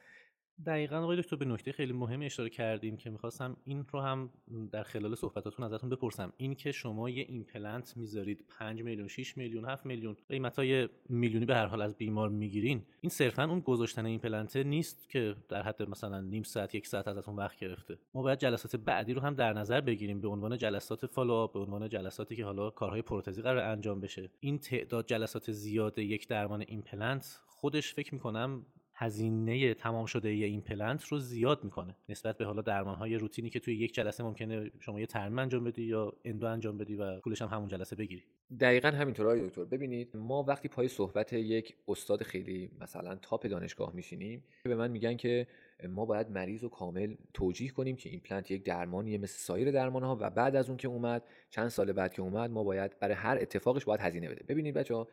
دقیقا آقای دکتر به نکته خیلی مهمی اشاره کردیم که می‌خواستم این رو هم در خلال صحبتاتون ازتون بپرسم. این که شما یه ایمپلنت می‌ذارید 5 میلیون 6 میلیون 7 میلیون قیمت های میلیونی به هر حال از بیمار می‌گیرین این صرفا اون گذاشتن ایمپلنت نیست که در حد مثلا نیم ساعت یک ساعت ازتون وقت گرفته. ما باید جلسات بعدی رو هم در نظر بگیریم به عنوان جلسات follow به عنوان جلساتی که حالا کارهای پروتزی قرار انجام بشه. این تعداد جلسات زیاد یک درمان ایمپلنت خودش فکر می‌کنم هزینه تمام شده ایمپلنت رو زیاد می‌کنه. نسبت به حالا درمان های روتینی که توی یک جلسه ممکنه شما یه ترمیم انجام بدی یا اندو انجام بدی و پولش هم همون جلسه بگیری. دقیقا همینطور دکتر. ببینید ما وقتی پای صحبت یک استاد خیلی مثلا تاپ دانشگاه میشینیم به من میگن که ما باید مریض رو کامل توجیه کنیم که ایمپلنت یک درمانیه مثل سایر درمان ها و بعد از اون که اومد چند سال بعد که اومد ما باید برای هر اتفاقش باید هزینه بده. ببینید بچه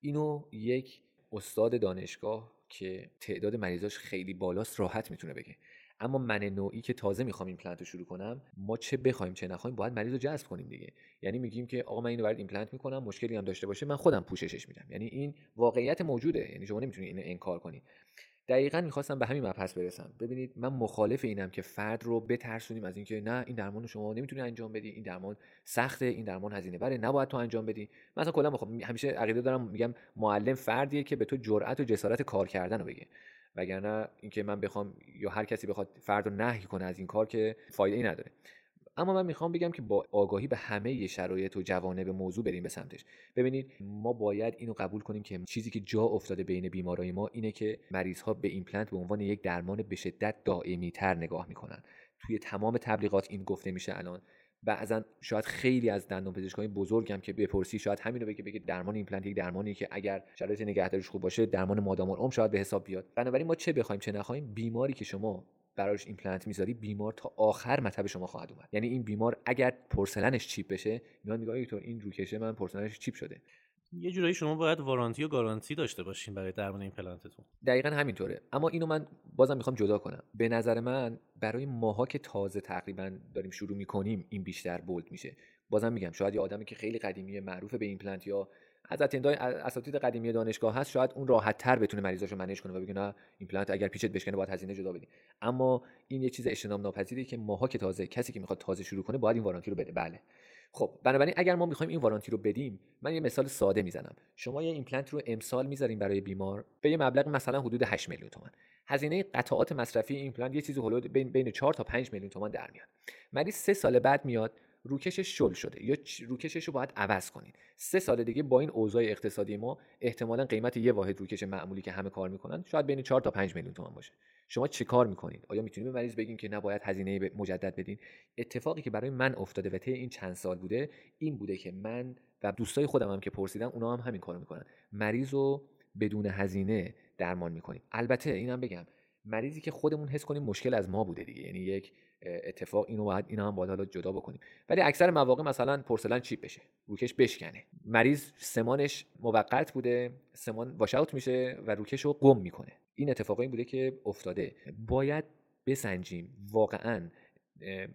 اینو یک استاد دانشگاه که تعداد مریضاش خیلی بالاست راحت می‌تونه بگه. اما من نوعی که تازه می‌خوام ایمپلنت رو شروع کنم ما چه بخوایم چه نخوایم باید مریض رو جذب کنیم دیگه. یعنی میگیم که آقا من اینو برات ایمپلنت می‌کنم مشکلی هم داشته باشه من خودم پوششش میدم. یعنی این واقعیت موجوده. یعنی شما نمی‌تونید اینو انکار کنید دقیقا می‌خواستم به همین مبحث برسم. ببینید من مخالف اینم که فرد رو بترسونیم از اینکه نه این درمان شما نمی‌تونی انجام بدی این درمان سخته این درمان هزینه بره نباید تو انجام بدی. مثلا کلا همیشه عقیده دارم میگم معلم فردیه که به تو جرأت و جسارت کار کردن رو بگه. وگرنه اینکه من بخوام یا هر کسی بخواد فرد رو نهی کنه از این کار که فایده ای نداره. اما من می‌خوام بگم که با آگاهی به همه شرایط و جوانب موضوع بریم به سمتش. ببینید ما باید اینو قبول کنیم که چیزی که جا افتاده بین بیمارای ما اینه که مریض ها به ایمپلنت به عنوان یک درمان به شدت دائمی تر نگاه می‌کنن. توی تمام تبلیغات این گفته میشه الان. بعضا شاید خیلی از دندان پزشکای بزرگم که بپرسی شاید همینو بگه بگه درمان ایمپلنت یک درمانی که اگر شرایط نگهداریش خوب باشه درمان مادام العمر شاید به حساب بیاد. بنابراین ما چه بخوایم چه نخوایم بیماری که شما براش ایمپلنت می‌ذاری بیمار تا آخر مطب شما خواهد اومد. یعنی این بیمار اگر porcelain ش chip بشه میاد میگه تو این روکشه من porcelain ش chip شده. یه جورایی شما باید warranty و گارانتی داشته باشین برای درمان ایمپلنتتون دقیقا همینطوره. اما اینو من بازم می‌خوام جدا کنم. به نظر من برای ماها که تازه تقریبا داریم شروع می‌کنیم این بیشتر bold میشه. بازم میگم شاید یه آدمی که خیلی قدیمی معروف به ایمپلنت یا از اساتید قدیمی دانشگاه هست شاید اون راحت تر بتونه مریضاشو manage کنه و بگه نه ایمپلنت اگر پیچت بشکنه باید هزینه جدا بدی. اما این یه چیز اجتناب ناپذیری که ماها که تازه کسی که می‌خواد تازه شروع کنه باید این وارانتی رو بده. بله. خب بنابراین اگر ما می‌خوایم این warranty رو بدیم من یه مثال ساده می‌زنم. شما یه ایمپلنت رو امسال می‌ذارین برای بیمار به یه مبلغ مثلا حدود 8 میلیون تومان. هزینه قطعات مصرفی ایمپلنت یه چیزی حدود بین بین 4 تا 5 میلیون تومان در میاد. مریض سه سال بعد میاد روکشش شل شده یا روکشش رو باید عوض کنید. سه سال دیگه با این اوضاع اقتصادی ما احتمالا قیمت یه واحد روکش معمولی که همه کار می‌کنن شاید بین 4 تا 5 میلیون تومان باشه. شما چه کار می‌کنید؟ آیا می‌تونید به مریض بگین که نباید هزینه مجدد بدین؟ اتفاقی که برای من افتاده و طی این چند سال بوده این بوده که من و دوستای خودم هم که پرسیدم اونا هم همین کارو می‌کنن. مریض رو بدون هزینه درمان می‌کنیم. البته اینم بگم مریضی که خودمون حس کنیم مشکل از ما بوده دیگه. یعنی یک اتفاق اینو باید اینا هم باید حالا جدا بکنیم. ولی اکثر مواقع مثلا پرسلن چیپ بشه روکش بشکنه. مریض سمانش موقت بوده سمان واش اوت میشه و روکش رو گم می‌کنه. این اتفاقی بوده که افتاده. باید بسنجیم. واقعا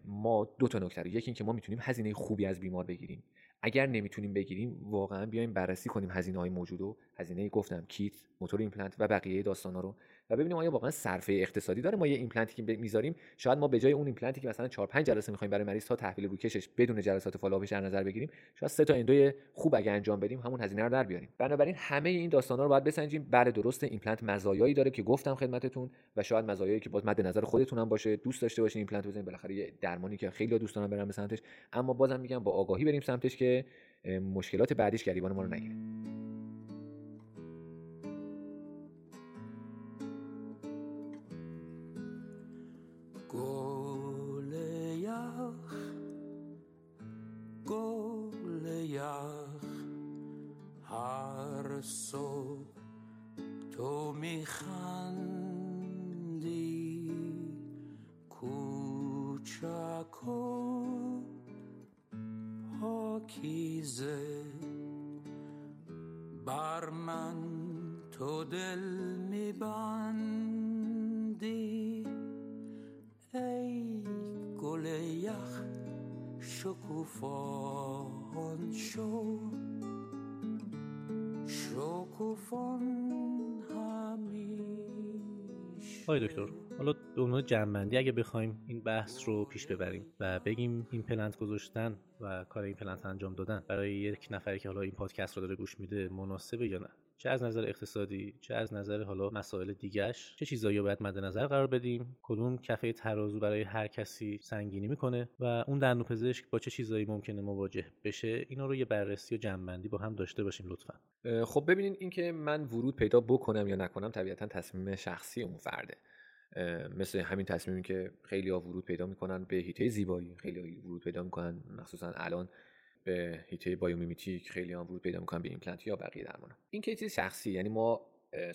ما دو تا نکته یکی اینکه ما می‌تونیم هزینه خوبی از بیمار بگیریم. اگر نمی‌تونیم بگیریم واقعا بیایم بررسی کنیم هزینه های موجود و هزینه گفتم کیت موتور ایمپلنت و بقیه داستانا رو. و ببینیم آیا واقعا صرفه اقتصادی داره ما یه ایمپلنتی که می‌ذاریم؟ شاید ما به جای اون ایمپلنتی که مثلا 4 5 جلسه می‌خوایم برای مریض تا تحویل روکشش بدون جلسات follow-up ش در نظر بگیریم شاید سه تا اندوی خوب اگه انجام بدیم همون هزینه رو در بیاریم. بنابراین همه این داستانا رو باید بسنجیم. بله درست ایمپلنت مزایایی داره که گفتم خدمتتون و شاید مزایایی که باز مد نظر خودتون هم باشه. دوست داشته باشین ایمپلنت بزنید بالاخره یه درمانی که خیلی دوست دارن برن به سمتش. اما بازم میگم با آگاهی بریم سمتش که مشکلات بعدیش گریبان ما رو نگیره گل یخ گل یخ هر صبح تو میخندی. کوچک و پاکیزه بر من تو دل میبندی. ای گل یخ شکوفان شو. شکوفان همیش آقای دکتر حالا به جمع‌بندی اگه بخوایم این بحث رو پیش ببریم و بگیم ایمپلنت گذاشتن و کار ایمپلنت انجام دادن برای یک نفری که حالا این پادکست رو داره گوش میده مناسبه یا نه؟ چه از نظر اقتصادی چه از نظر حالا مسائل دیگش چه چیزایی باید مد نظر قرار بدیم؟ کدوم کفه ترازو برای هر کسی سنگینی می‌کنه؟ و اون دندون پزشک با چه چیزایی ممکنه مواجه بشه؟ اینا رو یه بررسی و جمع‌بندی با هم داشته باشیم لطفا. خب ببینید اینکه من ورود پیدا بکنم یا نکنم طبیعتا تصمیم شخصی اون فرده. مثل همین تصمیمی که خیلی ها ورود پیدا می‌کنن به حیطه زیبایی خیلی ورود پیدا می‌کنن مخصوصا الان به حیطه biomimetic خیلی هم ورود پیدا می‌کنن به ایمپلنت یا بقیه درمان این چیز شخصی یعنی ما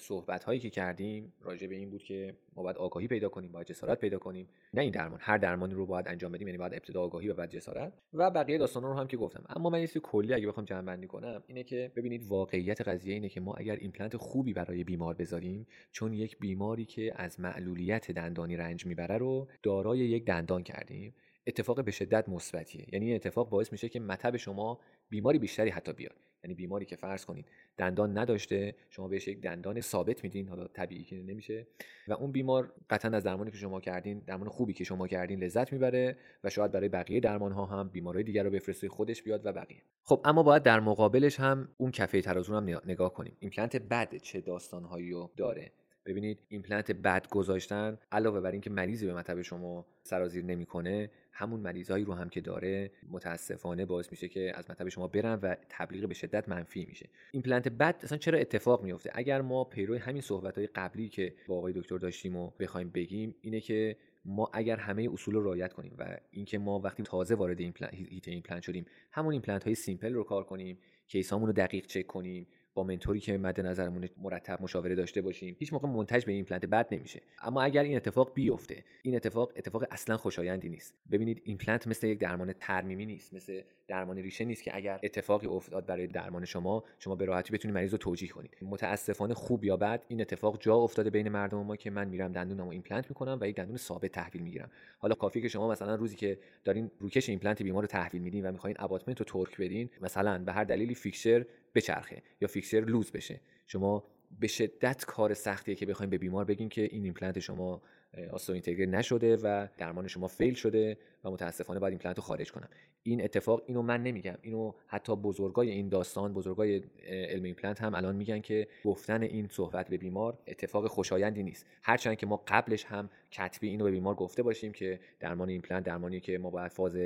صحبت هایی که کردیم راجع به این بود که ما باید آگاهی پیدا کنیم باید جسارت پیدا کنیم. نه این درمان هر درمانی رو باید انجام بدیم یعنی باید ابتدا آگاهی و بعد جسارت. و بقیه داستانا رو هم که گفتم. اما من یه کلی اگه بخوام جمع بندی کنم اینه که ببینید واقعیت قضیه اینه که ما اگر ایمپلنت خوبی برای بیمار بذاریم چون یک بیماری که از معلولیت دندانی رنج می‌بره رو دارای یک دندان کردیم. اتفاق به شدت مثبتیه. یعنی این اتفاق باعث میشه که مطب شما بیماری بیشتری حتی بیاد. یعنی بیماری که فرض کنید دندان نداشته شما بهش یک دندان ثابت میدین حالا طبیعی که نمیشه. و اون بیمار قطعا از درمانی که شما کردین درمان خوبی که شما کردین لذت می‌بره و شاید برای بقیه درمان ها هم بیمارهای دیگر رو بفرسته خودش بیاد و بقیه. خب اما باید در مقابلش هم اون کفه ترازو هم نگاه کنیم. ایمپلنت بد چه داستانهایی رو داره. ببینید ایمپلنت بد گذاشتن علاوه بر اینکه مریضی به مطب شما سرازیر نمی‌کنه همون مریضایی رو هم که داره متاسفانه باعث میشه که از مطب شما برن و تبلیغ به شدت منفی میشه. ایمپلنت بد اصلا چرا اتفاق میفته اگر ما پیرو همین صحبت های قبلی که با آقای دکتر داشتیم و بخوایم بگیم اینه که ما اگر همه اصول رو رعایت کنیم و اینکه ما وقتی تازه وارد حیطه ایمپلنت شدیم همون ایمپلنت های simple رو کار کنیم case امون رو دقیق چک کنیم با mentor ی که مد نظرمون مرتب مشاوره داشته باشیم هیچ موقع منتج به ایمپلنت بد نمیشه. اما اگر این اتفاق بیفته این اتفاق اتفاق اصلا خوشایندی نیست. ببینید ایمپلنت مثل یک درمان ترمیمی نیست مثل درمان ریشه نیست که اگر اتفاقی افتاد برای درمان شما شما به راحتی بتونید مریض رو توجیه کنید. متاسفانه خوب یا بد این اتفاق جا افتاده بین مردم ما که من میرم دندونمو ایمپلنت می‌کنم و یک دندون ثابت تحویل می‌گیرم. حالا کافی که شما مثلا روزی که دارین روکش ایمپلنت بیمار رو تحویل میدین و می‌خواین abutment رو torque بدین مثلا به هر دلیلی fixture بچرخه یا fixture loose بشه. شما به شدت کار سختیه که بخوایم به بیمار بگین که این ایمپلنت شما osseointegrate نشده و درمان شما fail شده. و متاسفانه باید ایمپلنت رو خارج کنم. این اتفاق اینو من نمیگم. اینو حتی بزرگای این داستان بزرگای علم ایمپلنت هم الان میگن که گفتن این صحبت به بیمار اتفاق خوشایندی نیست. هرچند که ما قبلش هم کتبی اینو به بیمار گفته باشیم که درمان ایمپلنت درمانی که ما باید فاز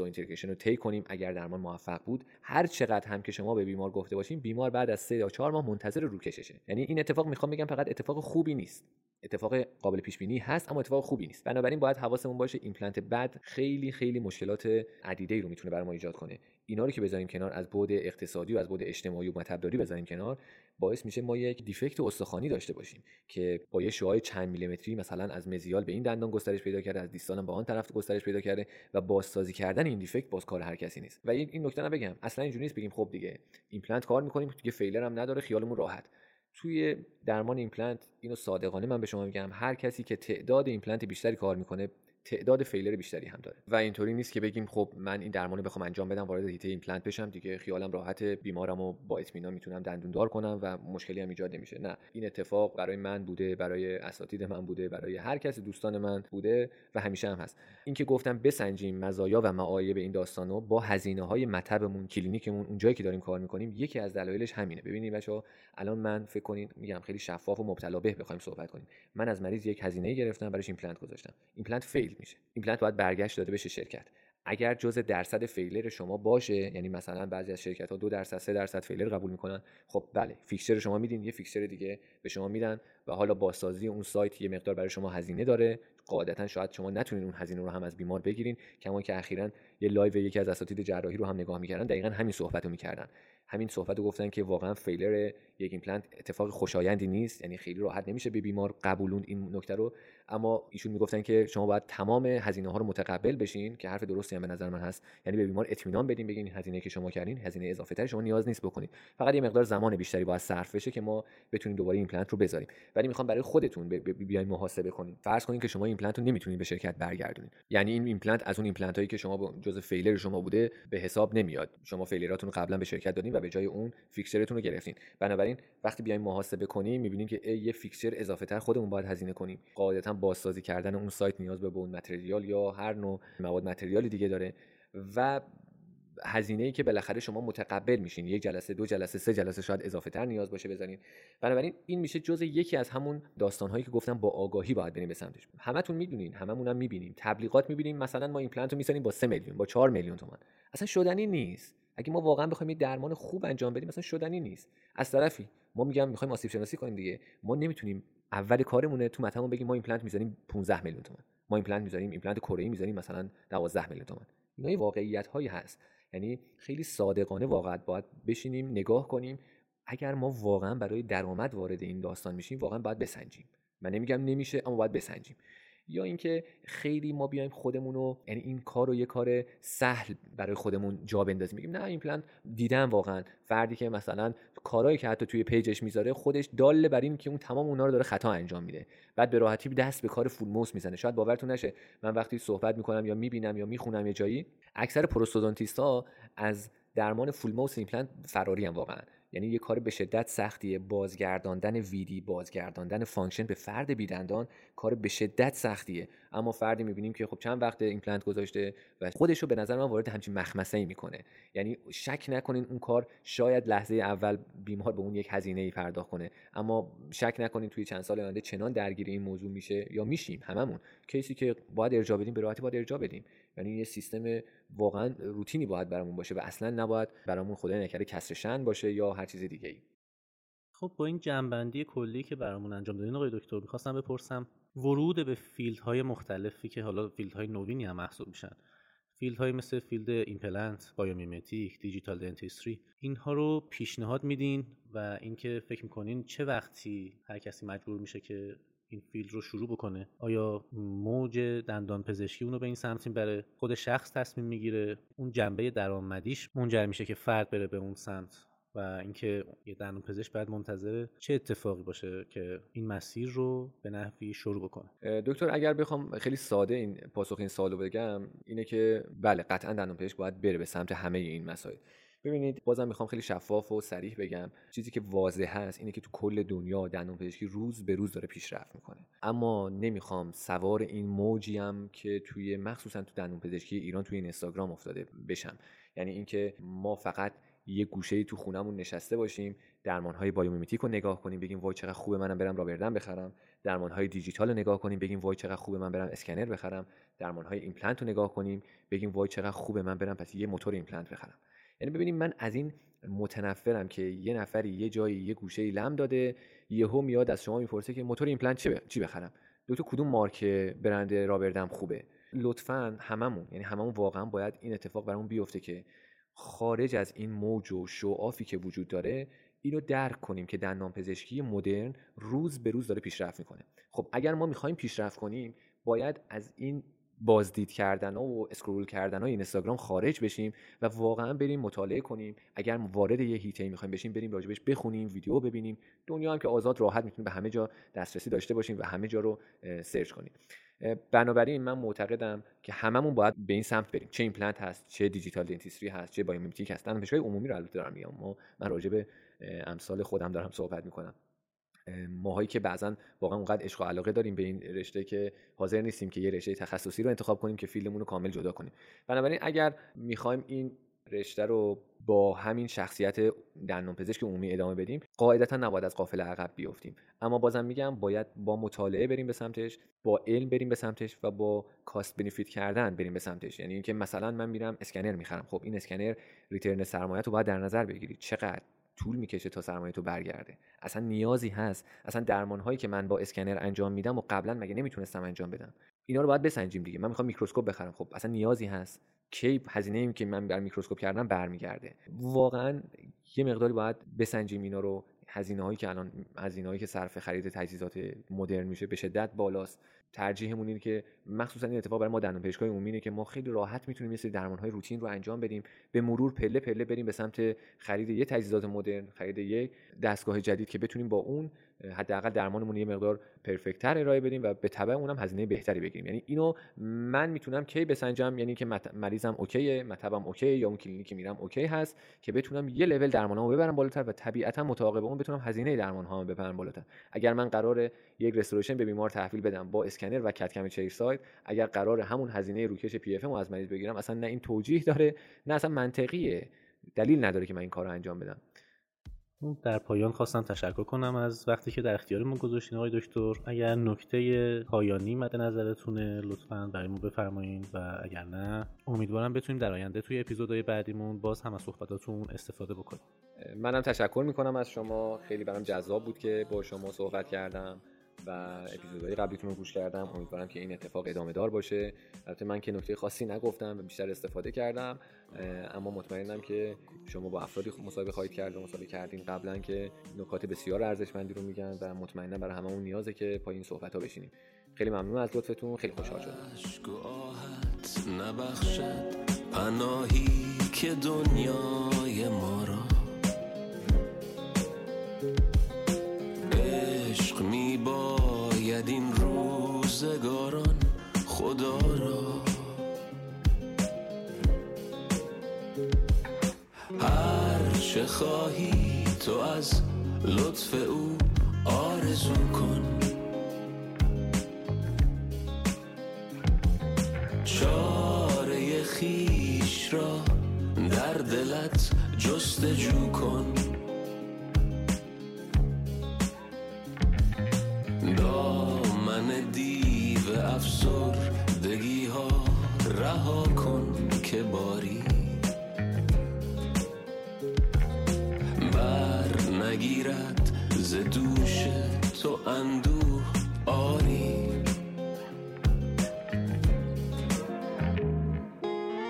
integration رو طی کنیم اگر درمان موفق بود هر چقدر هم که شما به بیمار گفته باشیم بیمار بعد از 3 یا 4 ماه منتظر روکششه یعنی این اتفاق می‌خوام بگم فقط اتفاق خوبی نیست. اتفاق قابل پیش بینی هست اما اتفاق خوبی نیست. بنابراین باید حواسمون باشه ایمپلنت خیلی خیلی مشکلات عدیده ای رو می‌تونه برای ما ایجاد کنه. اینا رو که بذاریم کنار از بعد اقتصادی و از بعد اجتماعی و مطبداری بذاریم کنار باعث میشه ما یک defect استخوانی داشته باشیم که با یه شعاع چند میلیمتری مثلا از mesial به این دندان گسترش پیدا کرده از distal هم به آن طرف گسترش پیدا کرده و بازسازی کردن این defect باز کار هر کسی نیست. و این نکته بگم اصلا اینجوری نیست بگیم خب دیگه ایمپلنت کار می‌کنیم دیگه failure هم نداره خیالمون راحت. توی درمان ایمپلنت اینو صادقانه من به شما میگم هر کسی که تعداد ایمپلنت بیشتری کار می‌کنه تعداد failure بیشتری هم داره. و اینطوری نیست که بگیم خب من این درمان رو بخوام انجام بدم وارد حیطه ایمپلنت بشم دیگه خیالم راحت بیمارم و با اطمینان می‌تونم دندون دار کنم و مشکلی هم ایجاد نمیشه. نه این اتفاق برای من بوده برای اساتید من بوده برای هر کسی دوستان من بوده و همیشه هم هست. اینکه گفتم بسنجیم مزایا و معایب این داستانو با هزینه های مطبمون کلینیکمون اونجایی که داریم کار می‌کنیم یکی از دلایلش همینه. ببینید بچه‌ها الان من فکر کنین میگم خیلی شفاف و مبتلا به بخوایم صحبت کنیم. من از مریض یک هزینه گرفتم براش ایمپلنت گذاشتم. ایمپلنت fail میشه. ایمپلنت باید برگشت داده بشه شرکت. اگر جزء درصد failure شما باشه یعنی مثلا بعضی از شرکت ها دو درصد سه درصد failure قبول می‌کنن خب بله fixture شما میدین یه fixture دیگه به شما میدن و حالا بازسازی اون سایت یه مقدار برای شما هزینه داره. قاعدتا شاید شما نتونین اون هزینه رو هم از بیمار بگیرین کما که اخیرا یه live یکی از اساتید جراحی رو هم نگاه می‌کردن دقیقا همین صحبت رو می‌کردن. همین صحبت رو گفتن که واقعا failure یک ایمپلنت اتفاق خوشایندی نیست یعنی خیلی راحت نمیشه به بیمار قبولوند این نکته رو. اما ایشون می‌گفتن که شما باید تمام هزینه ها رو متقبل بشین که حرف درستی هم به نظر من هست. یعنی به بیمار اطمینان بدین بگین این هزینه که شما کردین هزینه اضافه تری شما نیاز نیست بکنید فقط یه مقدار زمان بیشتری باید صرف بشه که ما بتونیم دوباره ایمپلنت رو بذاریم. ولی می‌خوام برای خودتون بیاین محاسبه کنین فرض کنین که شما ایمپلنت رو نمی‌تونید به شرکت برگردونید یعنی این ایمپلنت از اون ایمپلنت هایی که شما جزء failure شما بوده به حساب نمیاد. شما failure اتون رو قبلا به شرکت دادین و به جای اون fixture تون رو گرفتین. بنابراین وقتی بیایم محاسبه کنیم می‌بینیم که یه fixture اضافه تر خودمون باید هزینه کنیم. قاعدتا بازسازی کردن اون سایت نیاز به bone material یا هر نوع مواد material ی دیگه داره و هزینه ای که بالاخره شما متقبل میشین. یک جلسه دو جلسه سه جلسه شاید اضافه تر نیاز باشه بزنین. بنابراین این میشه جزء یکی از همون داستان هایی که گفتم با آگاهی باید بریم به سمتش. همتون می‌دونین هممون هم می‌بینیم. تبلیغات می‌بینیم. مثلا ما ایمپلنت رو می‌سازیم با 3 میلیون با 4 میلیون تومان. اصلا شدنی نیست. اگه ما واقعا بخوایم یه درمان خوب انجام بدیم مثلا شدنی نیست. از طرفی ما میگم می‌خوایم آسیب شناسی کنیم دیگه. ما نمی‌تونیم اول کارمونه تو مطبمون بگیم ما ایمپلنت می‌زنیم 15 میلیون تومان. ما ایمپلنت می‌ذاریم ایمپلنت کره می‌ذاریم مثلا 12 میلیون تومان. اینا واقعیت هایی هست. یعنی خیلی صادقانه واقعا باید بشینیم نگاه کنیم. اگر ما واقعا برای درآمد وارد این داستان میشیم واقعا باید بسنجیم. من نمیگم نمیشه اما باید بسنجیم. یا اینکه خیلی ما بیایم خودمون رو یعنی این کار رو یه کار سهل برای خودمون جا بندازیم. میگیم نه این پلن دیدم واقعا. فردی که مثلا کارهایی که حتی توی page ش می‌ذاره خودش دال بر این که اون تمام اونا رو داره خطا انجام میده. بعد به راحتی دست به کار full mouth می‌زنه. شاید باورتون نشه. من وقتی صحبت می‌کنم یا می‌بینم یا می‌خونم یه جایی اکثر prosthodontist ا از درمان full mouth ایمپلنت فراری‌ان واقعا. یعنی یه کار به شدت سختیه. بازگرداندن VD بازگرداندن function به فرد بیدندان کار به شدت سختیه. اما فردی می‌بینیم که خب چند وقت ایمپلنت گذاشته و خودش رو به نظر من وارد همچین مخمصه ای می‌کنه. یعنی شک نکنین اون کار شاید لحظه اول بیمار به اون یک هزینه ای پرداخت کنه اما شک نکنین توی چند سال آینده چنان درگیر این موضوع میشه یا میشیم هممون. case ی که باید ارجاع بدیم به راحتی باید ارجاع بدیم. یعنی یه سیستم واقعا روتینی باید برامون باشه و اصلا نباید برامون خدای نکرده کسر شن باشه یا هر چیز دیگه ای خب با این جمع‌بندی کلی که برامون انجام دادین آقای دکتر می‌خواستم بپرسم ورود به field های مختلفی که حالا field های نوینی هم محسوب میشن. field های مثل field ایمپلنت، biomimetic، digital dentistry اینها رو پیشنهاد میدین و اینکه فکر می‌کنین چه وقتی هر کسی مجبور میشه که این فیلد رو شروع بکنه آیا موج دندان پزشکی اونو به این سمت بره خود شخص تصمیم می‌گیره اون جنبه درآمدیش منجر میشه که فرد بره به اون سمت. و اینکه یه دندان پزشک باید منتظر چه اتفاقی باشه که این مسیر رو به نحوی شروع بکنه. دکتر اگر بخوام خیلی ساده این پاسخ این سوالو بگم اینه که بله قطعا دندان پزشک باید بره به سمت همه این مسائل. ببینید بازم می‌خوام خیلی شفاف و صریح بگم چیزی که واضح هست اینه که تو کل دنیا دندون پزشکی روز به روز داره پیشرفت می‌کنه. اما نمی‌خوام سوار این موجی هم که توی مخصوصا تو دندون پزشکی ایران توی این اینستاگرام افتاده بشم. یعنی اینکه ما فقط یه گوشه تو خونمون نشسته باشیم درمان های biomimetic رو نگاه کنیم بگیم وای چقدر خوبه منم برم rubber dam بخرم. درمان های دیجیتال رو نگاه کنیم بگیم وای چقدر خوبه من برم اسکنر بخرم. درمان های ایمپلنت رو نگاه کنیم بگیم وای چقدر خوبه من برم پس یه موتور ایمپلنت بخرم. یعنی ببینیم من از این متنفرم که یه نفری یه جایی یه گوشه لم داده یهو میاد از شما می‌پرسه که موتور ایمپلنت چی, چی بخرم؟ دکتر کدوم مارک برند rubber dam خوبه؟ لطفا هممون یعنی هممون واقعا باید این اتفاق برامون بیفته که خارج از این موج و show off ی که وجود داره اینو درک کنیم که دندان پزشکی مدرن روز به روز داره پیشرفت می‌کنه. خب اگر ما می‌خوایم پیشرفت کنیم باید از این بازدید کردن و scroll کردن های اینستاگرام خارج بشیم و واقعا بریم مطالعه کنیم. اگر وارد یه حیطه می‌خوایم بشیم بریم راجبش بخونیم ویدیو ببینیم. دنیا هم که آزاد راحت می‌تونیم به همه جا دسترسی داشته باشیم و همه جا رو search کنیم. بنابراین من معتقدم که هممون باید به این سمت بریم. چه ایمپلنت هست چه digital dentistry هست چه biomimetic هست. دندانپزشکی عمومی رو البته دارم میگم. ما من راجع به امثال خودم دارم صحبت می‌کنم. ماهایی که بعضا واقعا اونقدر عشق و علاقه داریم به این رشته که حاضر نیستیم که یه رشته تخصصی رو انتخاب کنیم که فیلممون رو کامل جدا کنیم. بنابراین اگر می‌خوایم این رشته رو با همین شخصیت دندان پزشک عمومی ادامه بدیم قاعدتا نباید از قافل عقب بیفتیم. اما بازم میگم باید با مطالعه بریم به سمتش با علم بریم به سمتش و با کاست بنفیت کردن بریم به سمتش. یعنی اینکه مثلا من میرم اسکنر می‌خرم. خب این اسکنر ریترن سرمایه رو باید در نظر بگیرید چقدر طول می‌کشه تا سرمایه تو برگرده؟ اصلا نیازی هست. اصلا درمان هایی که من با اسکنر انجام میدم و قبلا مگه نمی‌تونستم انجام بدم؟ اینا رو باید بسنجیم دیگه. من می‌خوام میکروسکوپ بخرم. خب اصلا نیازی هست. کی هزینه ایم که من بر میکروسکوپ کردم برمیگرده. واقعا یه مقداری باید بسنجیم اینا رو. هزینه هایی که الان هزینه هایی که صرف خرید تجهیزات مدرن میشه به شدت بالاست. ترجیحمون اینه که مخصوصا این اتفاق برای ما دندان پزشکای عمومی که ما خیلی راحت می‌تونیم یه سری درمانهای روتین رو انجام بدیم به مرور پله پله بریم به سمت خرید یه تجهیزات مدرن خرید یه دستگاه جدید که بتونیم با اون حداقل درمانمون یه مقدار perfect تر ارائه بدیم و به تبع اونم هزینه بهتری بگیریم. یعنی اینو من می‌تونم کی بسنجم؟ یعنی که مریضم okay ه مطبم okay ه یا اون کلینیکی میرم okay هست که بتونم یه لول درمانامو ببرم بالاتر و طبیعتا متعاقب اون بتونم هزینه درمانهامو ببرم بالاتر. اگر من قرار یک restoration به بیمار تحویل بدم با اسکنر و CAD/CAM 40 اگر قرار همون هزینه روکش پی اف از مریض بگیرم اصلا نه این توجیه داره نه اصلا منطقیه. دلیل نداره که من این کار رو انجام بدم. در پایان خواستم تشکر کنم از وقتی که در اختیار ما گذاشتین آقای دکتر. اگر نکته پایانی مد نظرتونه لطفا برای ما بفرمایید و اگر نه امیدوارم بتونیم در آینده توی اپیزودهای بعدیمون باز هم از صحبتاتون استفاده بکنیم. منم تشکر می‌کنم از شما. خیلی برام جذاب بود که با شما صحبت کردم. و اپیزودهای قبلیتون رو گوش کردم. امیدوارم که این اتفاق ادامه دار باشه. البته من که نکته خاصی نگفتم و بیشتر استفاده کردم. اما مطمئنم که شما با افرادی مصاحبه خواهید کرد و مصاحبه کردین. قبلا که نکات بسیار ارزشمندی رو میگن و مطمئنم برای هممون نیازه که پای این صحبت ها بشینیم. خیلی ممنون از لطفتون. خیلی خوشحال شدم. می باید این روزگاران خدا را. هر چه خواهی تو از لطف او آرزو کن. چاره خیش را در دلت جستجو کن. دامن دیو افسردگی ها رها کن که باری. نگیرد ز دوش تو اندوه آری.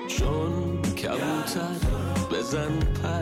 چون کبوتر بزن پر